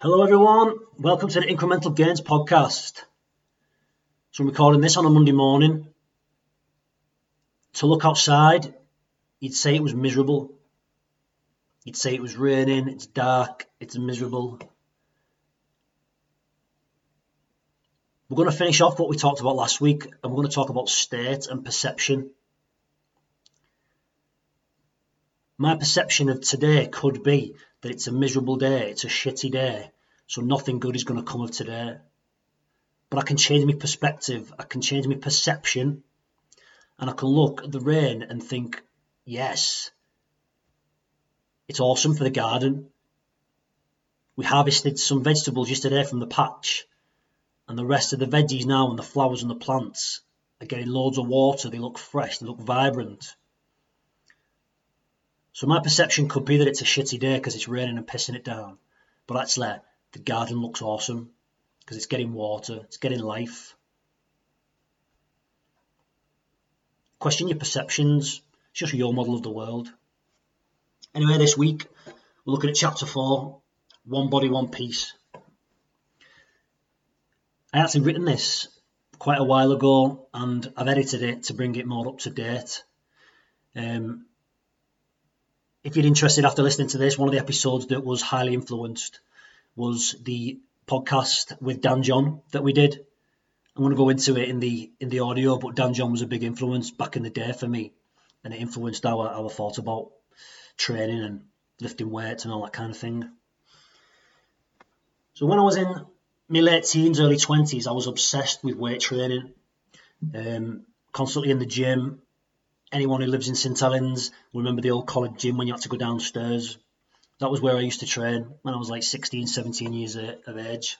Hello, everyone. Welcome to the Incremental Gains podcast. So, I'm recording this on a Monday morning. To look outside, you'd say it was miserable. You'd say it was raining, it's dark, it's miserable. We're going to finish off what we talked about last week, and we're going to talk about state and perception. My perception of today could be that it's a miserable day, it's a shitty day, so nothing good is going to come of today. But I can change my perspective, I can change my perception, and I can look at the rain and think, yes, it's awesome for the garden. We harvested some vegetables yesterday from the patch, and the rest of the veggies now and the flowers and the plants are getting loads of water. They look fresh, they look vibrant. So my perception could be that it's a shitty day because it's raining and pissing it down. But actually, the garden looks awesome because it's getting water, it's getting life. Question your perceptions. It's just your model of the world. Anyway, this week we're looking at chapter four, One Body, One Piece. I actually written this quite a while ago and I've edited it to bring it more up to date. Um, if you're interested after listening to this, one of the episodes that was highly influenced was the podcast with Dan John that we did. I'm going to go into it in the in the audio, but Dan John was a big influence back in the day for me, and it influenced our our thought about training and lifting weights and all that kind of thing. So when I was in my late teens, early twenties, I was obsessed with weight training, um, constantly in the gym, anyone who lives in St Helens will remember the old college gym when you had to go downstairs. That was where I used to train when I was like 16, 17 years of age.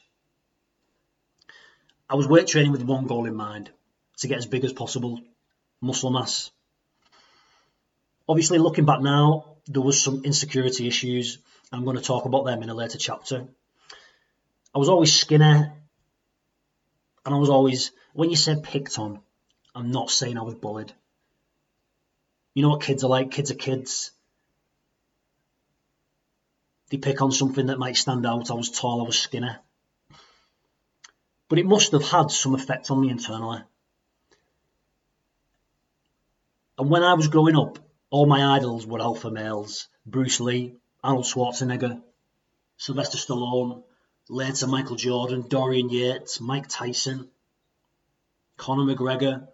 I was weight training with one goal in mind to get as big as possible muscle mass. Obviously, looking back now, there was some insecurity issues. I'm going to talk about them in a later chapter. I was always skinny, and I was always, when you said picked on, I'm not saying I was bullied. You know what kids are like? Kids are kids. They pick on something that might stand out. I was tall, I was skinny. But it must have had some effect on me internally. And when I was growing up, all my idols were alpha males Bruce Lee, Arnold Schwarzenegger, Sylvester Stallone, later Michael Jordan, Dorian Yates, Mike Tyson, Conor McGregor,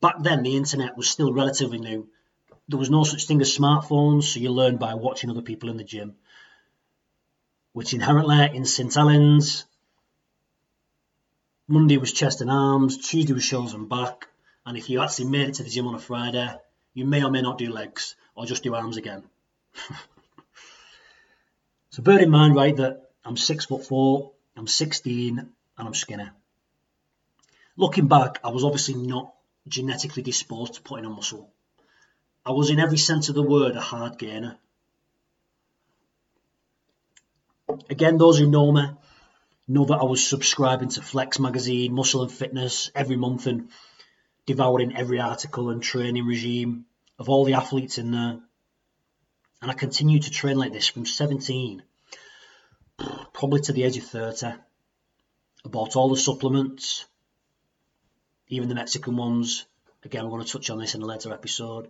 back then the internet was still relatively new. There was no such thing as smartphones, so you learned by watching other people in the gym. Which inherently in St Helens, Monday was chest and arms, Tuesday was shoulders and back, and if you actually made it to the gym on a Friday, you may or may not do legs or just do arms again. so bear in mind, right, that I'm six foot four, I'm 16, and I'm skinny. Looking back, I was obviously not genetically disposed to putting on muscle. I was, in every sense of the word, a hard gainer. Again, those who know me know that I was subscribing to Flex magazine, Muscle and Fitness every month and devouring every article and training regime of all the athletes in there. And I continued to train like this from 17, probably to the age of 30. I bought all the supplements, even the Mexican ones. Again, we're going to touch on this in a later episode.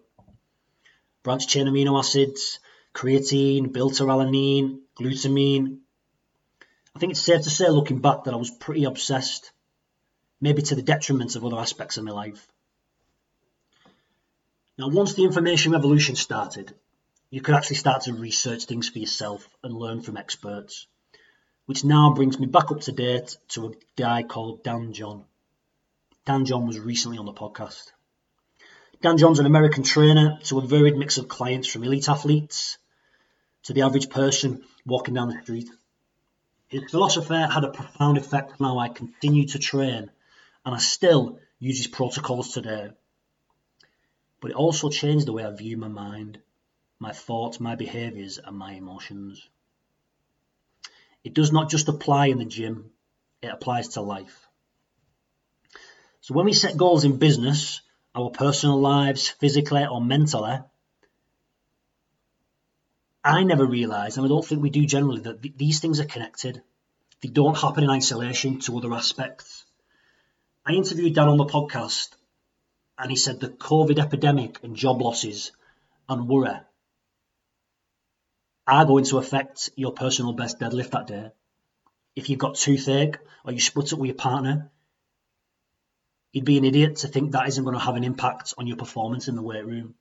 Branched chain amino acids, creatine, beta-alanine, glutamine. I think it's safe to say, looking back, that I was pretty obsessed, maybe to the detriment of other aspects of my life. Now, once the information revolution started, you could actually start to research things for yourself and learn from experts, which now brings me back up to date to a guy called Dan John. Dan John was recently on the podcast. Dan John's an American trainer to a varied mix of clients from elite athletes to the average person walking down the street. His philosophy had a profound effect on how I continue to train, and I still use his protocols today. But it also changed the way I view my mind, my thoughts, my behaviours, and my emotions. It does not just apply in the gym, it applies to life. So when we set goals in business, our personal lives, physically or mentally, I never realised, and I don't think we do generally, that th- these things are connected. They don't happen in isolation to other aspects. I interviewed Dan on the podcast, and he said the COVID epidemic and job losses and worry are going to affect your personal best deadlift that day. If you've got toothache or you split up with your partner, you'd be an idiot to think that isn't going to have an impact on your performance in the weight room.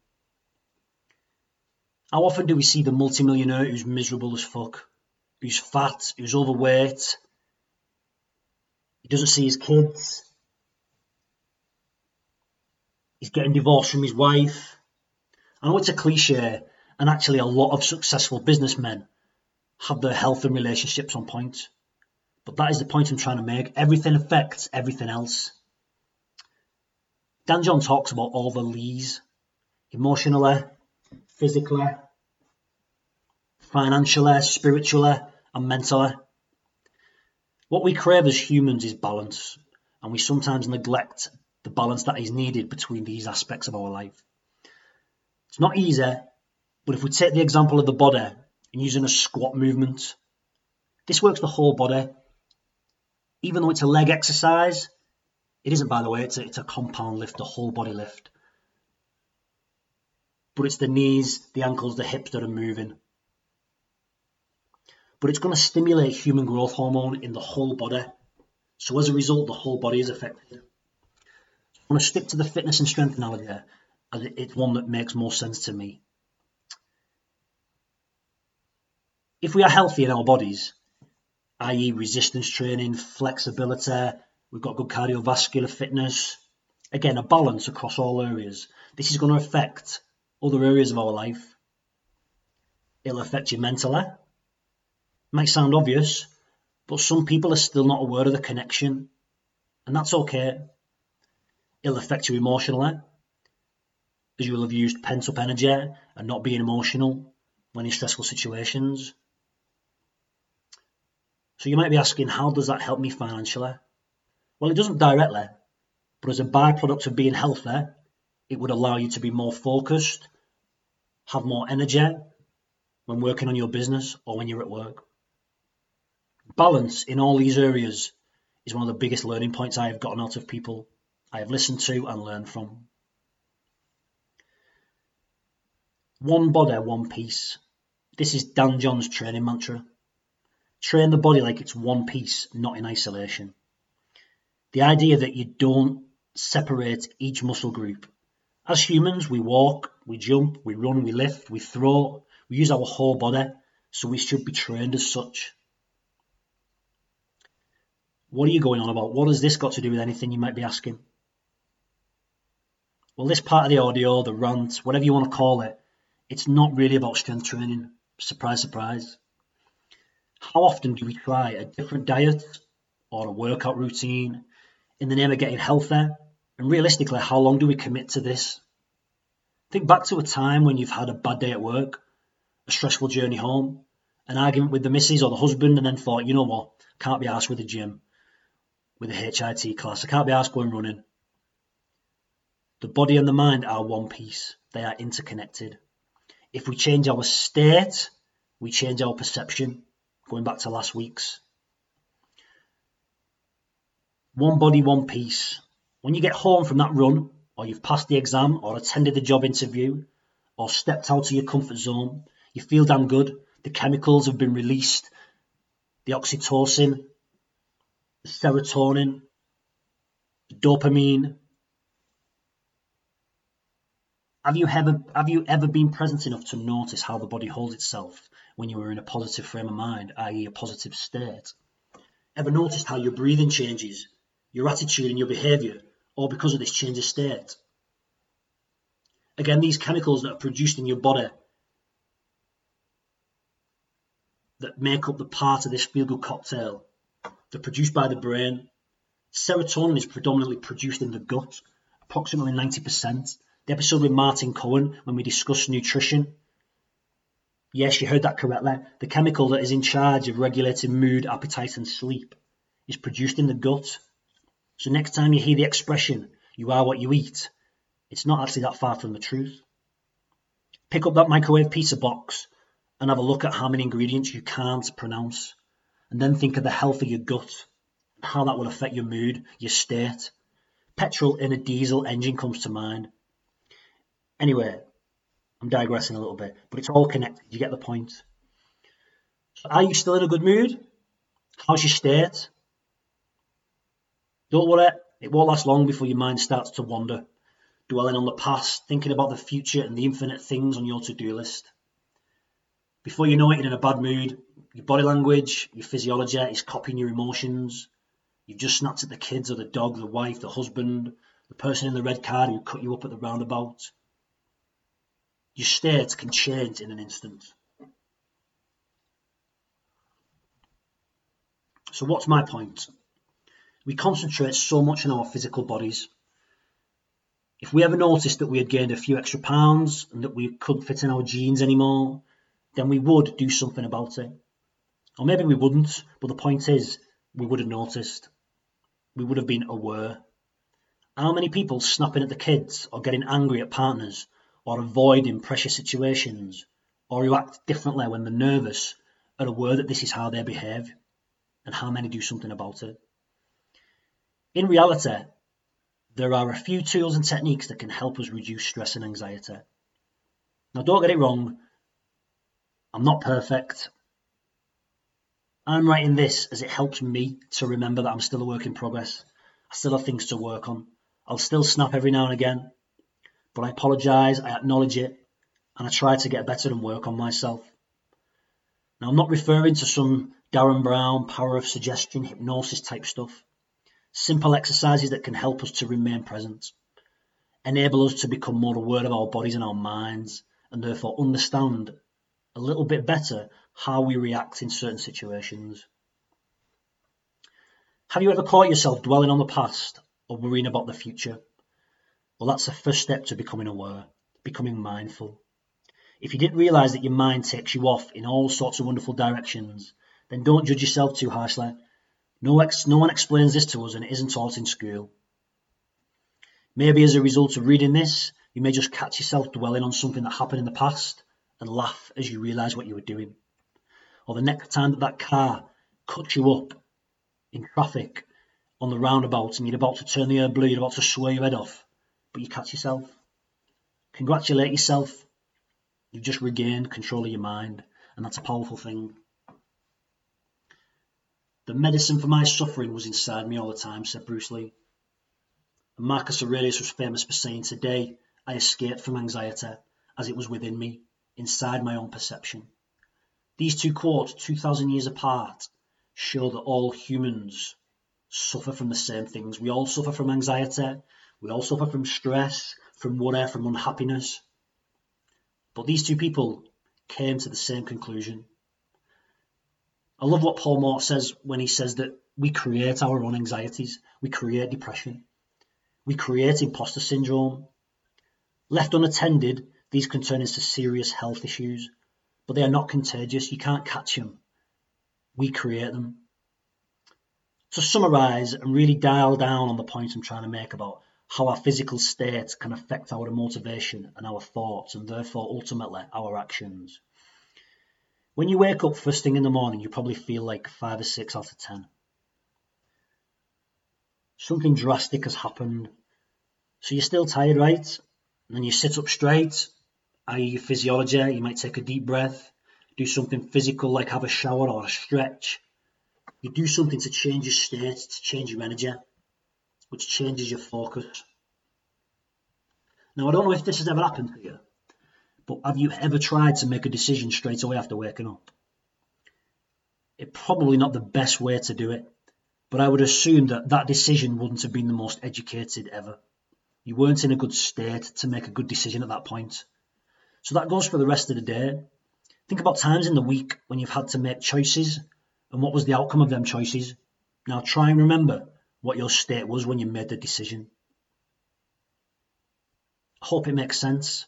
How often do we see the multimillionaire who's miserable as fuck, who's fat, who's overweight, he doesn't see his kids, he's getting divorced from his wife. I know it's a cliche, and actually, a lot of successful businessmen have their health and relationships on point. But that is the point I'm trying to make. Everything affects everything else. Dan John talks about all the Lees emotionally, physically, financially, spiritually, and mentally. What we crave as humans is balance, and we sometimes neglect the balance that is needed between these aspects of our life. It's not easy, but if we take the example of the body and using a squat movement, this works the whole body. Even though it's a leg exercise, it isn't, by the way, it's a, it's a compound lift, a whole body lift. But it's the knees, the ankles, the hips that are moving. But it's going to stimulate human growth hormone in the whole body. So as a result, the whole body is affected. I want to stick to the fitness and strength analogy as it's one that makes more sense to me. if we are healthy in our bodies, i.e., resistance training, flexibility, we've got good cardiovascular fitness, again, a balance across all areas, this is going to affect other areas of our life. It'll affect you mentally. Might sound obvious, but some people are still not aware of the connection, and that's okay. It'll affect you emotionally, as you will have used pent up energy and not being emotional when in stressful situations. So you might be asking, how does that help me financially? Well, it doesn't directly, but as a byproduct of being healthy, it would allow you to be more focused, have more energy when working on your business or when you're at work. Balance in all these areas is one of the biggest learning points I have gotten out of people I have listened to and learned from. One body, one piece. This is Dan John's training mantra. Train the body like it's one piece, not in isolation. The idea that you don't separate each muscle group. As humans, we walk, we jump, we run, we lift, we throw, we use our whole body, so we should be trained as such. What are you going on about? What has this got to do with anything you might be asking? Well, this part of the audio, the rant, whatever you want to call it, it's not really about strength training. Surprise, surprise. How often do we try a different diet or a workout routine in the name of getting healthier? And realistically, how long do we commit to this? Think back to a time when you've had a bad day at work, a stressful journey home, an argument with the missus or the husband, and then thought, you know what, can't be asked with the gym, with a HIT class, I can't be asked going running. The body and the mind are one piece, they are interconnected. If we change our state, we change our perception going back to last week's. One body, one piece. When you get home from that run, or you've passed the exam, or attended the job interview, or stepped out of your comfort zone, you feel damn good. The chemicals have been released the oxytocin, the serotonin, the dopamine. Have you ever have you ever been present enough to notice how the body holds itself when you were in a positive frame of mind, i.e., a positive state? Ever noticed how your breathing changes, your attitude and your behavior, all because of this change of state? Again, these chemicals that are produced in your body that make up the part of this feel good cocktail, they're produced by the brain. Serotonin is predominantly produced in the gut, approximately 90%. The episode with Martin Cohen, when we discussed nutrition, Yes, you heard that correctly. The chemical that is in charge of regulating mood, appetite, and sleep is produced in the gut. So next time you hear the expression, you are what you eat, it's not actually that far from the truth. Pick up that microwave pizza box and have a look at how many ingredients you can't pronounce. And then think of the health of your gut, how that will affect your mood, your state. Petrol in a diesel engine comes to mind. Anyway, I'm digressing a little bit, but it's all connected. You get the point. So are you still in a good mood? How's your state? Don't worry, it won't last long before your mind starts to wander, dwelling on the past, thinking about the future and the infinite things on your to do list. Before you know it, you're in a bad mood. Your body language, your physiology is copying your emotions. You've just snapped at the kids or the dog, the wife, the husband, the person in the red car who cut you up at the roundabout. Your state can change in an instant. So, what's my point? We concentrate so much on our physical bodies. If we ever noticed that we had gained a few extra pounds and that we couldn't fit in our jeans anymore, then we would do something about it. Or maybe we wouldn't, but the point is, we would have noticed. We would have been aware. How many people snapping at the kids, or getting angry at partners, or avoiding pressure situations, or who act differently when they're nervous, are aware that this is how they behave, and how many do something about it? In reality, there are a few tools and techniques that can help us reduce stress and anxiety. Now, don't get it wrong, I'm not perfect. I'm writing this as it helps me to remember that I'm still a work in progress. I still have things to work on. I'll still snap every now and again, but I apologise, I acknowledge it, and I try to get better and work on myself. Now, I'm not referring to some Derren Brown power of suggestion hypnosis type stuff. Simple exercises that can help us to remain present, enable us to become more aware of our bodies and our minds, and therefore understand a little bit better how we react in certain situations. Have you ever caught yourself dwelling on the past or worrying about the future? Well, that's the first step to becoming aware, becoming mindful. If you didn't realize that your mind takes you off in all sorts of wonderful directions, then don't judge yourself too harshly. No, ex- no one explains this to us and it isn't taught in school. Maybe as a result of reading this, you may just catch yourself dwelling on something that happened in the past and laugh as you realise what you were doing. Or the next time that that car cuts you up in traffic on the roundabout and you're about to turn the air blue, you're about to swear your head off, but you catch yourself. Congratulate yourself. You've just regained control of your mind, and that's a powerful thing. The medicine for my suffering was inside me all the time, said Bruce Lee. And Marcus Aurelius was famous for saying, Today I escaped from anxiety as it was within me inside my own perception. These two quotes, 2,000 years apart, show that all humans suffer from the same things. We all suffer from anxiety, we all suffer from stress, from worry, from unhappiness. But these two people came to the same conclusion. I love what Paul Mort says when he says that we create our own anxieties, we create depression, we create imposter syndrome. Left unattended, these can turn into serious health issues, but they are not contagious. You can't catch them. We create them. To summarise and really dial down on the point I'm trying to make about how our physical state can affect our motivation and our thoughts, and therefore ultimately our actions. When you wake up first thing in the morning, you probably feel like five or six out of ten. Something drastic has happened. So you're still tired, right? And then you sit up straight i.e., your physiology. You might take a deep breath, do something physical like have a shower or a stretch. You do something to change your state, to change your energy, which changes your focus. Now, I don't know if this has ever happened to you, but have you ever tried to make a decision straight away after waking up? It's probably not the best way to do it, but I would assume that that decision wouldn't have been the most educated ever. You weren't in a good state to make a good decision at that point. So that goes for the rest of the day. Think about times in the week when you've had to make choices and what was the outcome of them choices. Now try and remember what your state was when you made the decision. I hope it makes sense.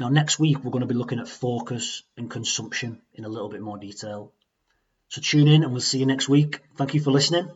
Now, next week, we're going to be looking at focus and consumption in a little bit more detail. So tune in and we'll see you next week. Thank you for listening.